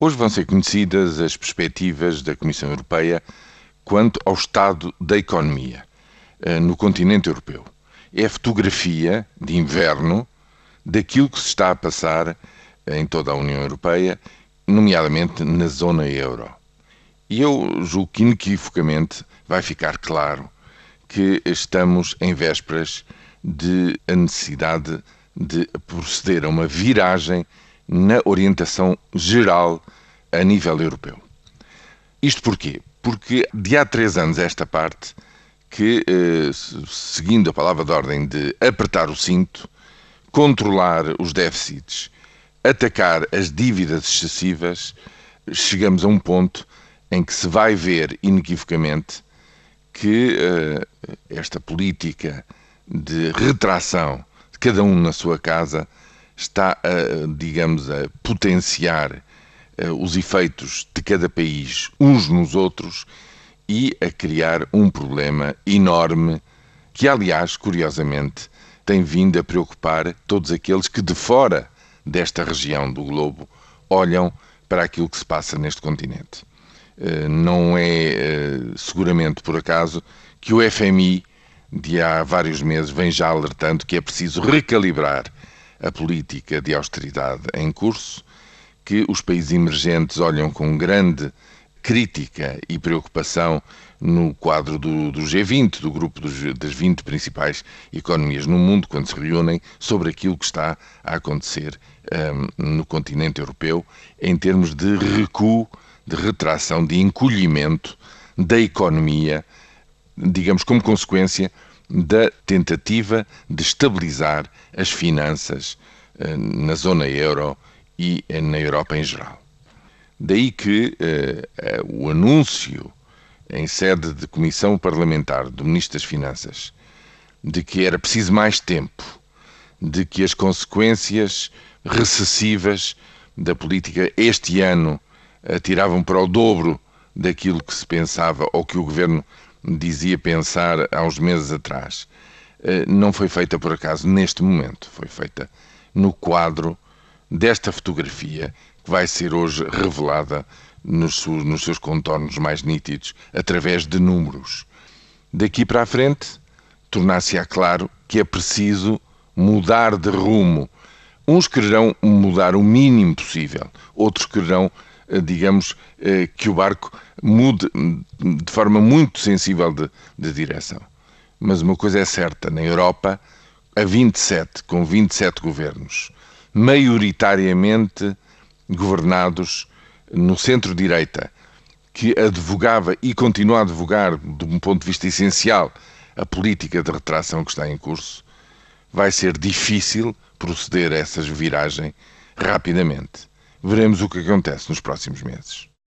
Hoje vão ser conhecidas as perspectivas da Comissão Europeia quanto ao estado da economia eh, no continente europeu. É a fotografia de inverno daquilo que se está a passar em toda a União Europeia, nomeadamente na zona euro. E eu julgo que inequivocamente vai ficar claro que estamos em vésperas de a necessidade de proceder a uma viragem na orientação geral a nível europeu. Isto porquê? Porque de há três anos esta parte que, eh, seguindo a palavra de ordem de apertar o cinto, controlar os déficits, atacar as dívidas excessivas, chegamos a um ponto em que se vai ver inequivocamente que uh, esta política de retração cada um na sua casa está, a, digamos, a potenciar os efeitos de cada país uns nos outros e a criar um problema enorme que, aliás, curiosamente, tem vindo a preocupar todos aqueles que de fora desta região do globo olham para aquilo que se passa neste continente. Uh, não é uh, seguramente por acaso que o FMI de há vários meses vem já alertando que é preciso recalibrar a política de austeridade em curso, que os países emergentes olham com grande crítica e preocupação no quadro do, do G20, do grupo dos, das 20 principais economias no mundo, quando se reúnem sobre aquilo que está a acontecer um, no continente europeu em termos de recuo, de retração, de encolhimento da economia, digamos, como consequência da tentativa de estabilizar as finanças eh, na zona euro e na Europa em geral. Daí que eh, eh, o anúncio em sede de comissão parlamentar do Ministro das Finanças de que era preciso mais tempo, de que as consequências recessivas da política este ano atiravam para o dobro daquilo que se pensava ou que o governo dizia pensar há uns meses atrás, eh, não foi feita por acaso neste momento, foi feita no quadro desta fotografia que vai ser hoje revelada nos, seus contornos mais nítidos através de números. Daqui para a frente, tornar-se-á claro que é preciso mudar de rumo. Uns quererão mudar o mínimo possível, outros quererão digamos, eh, que o barco mude de forma muito sensível de, de direção. Mas uma coisa é certa: na Europa, a 27, com 27 governos, maioritariamente governados no centro-direita, que advogava e continua a advogar, de um ponto de vista essencial, a política de retração que está em curso, vai ser difícil proceder a essa viragem rapidamente. Veremos o que acontece nos próximos meses.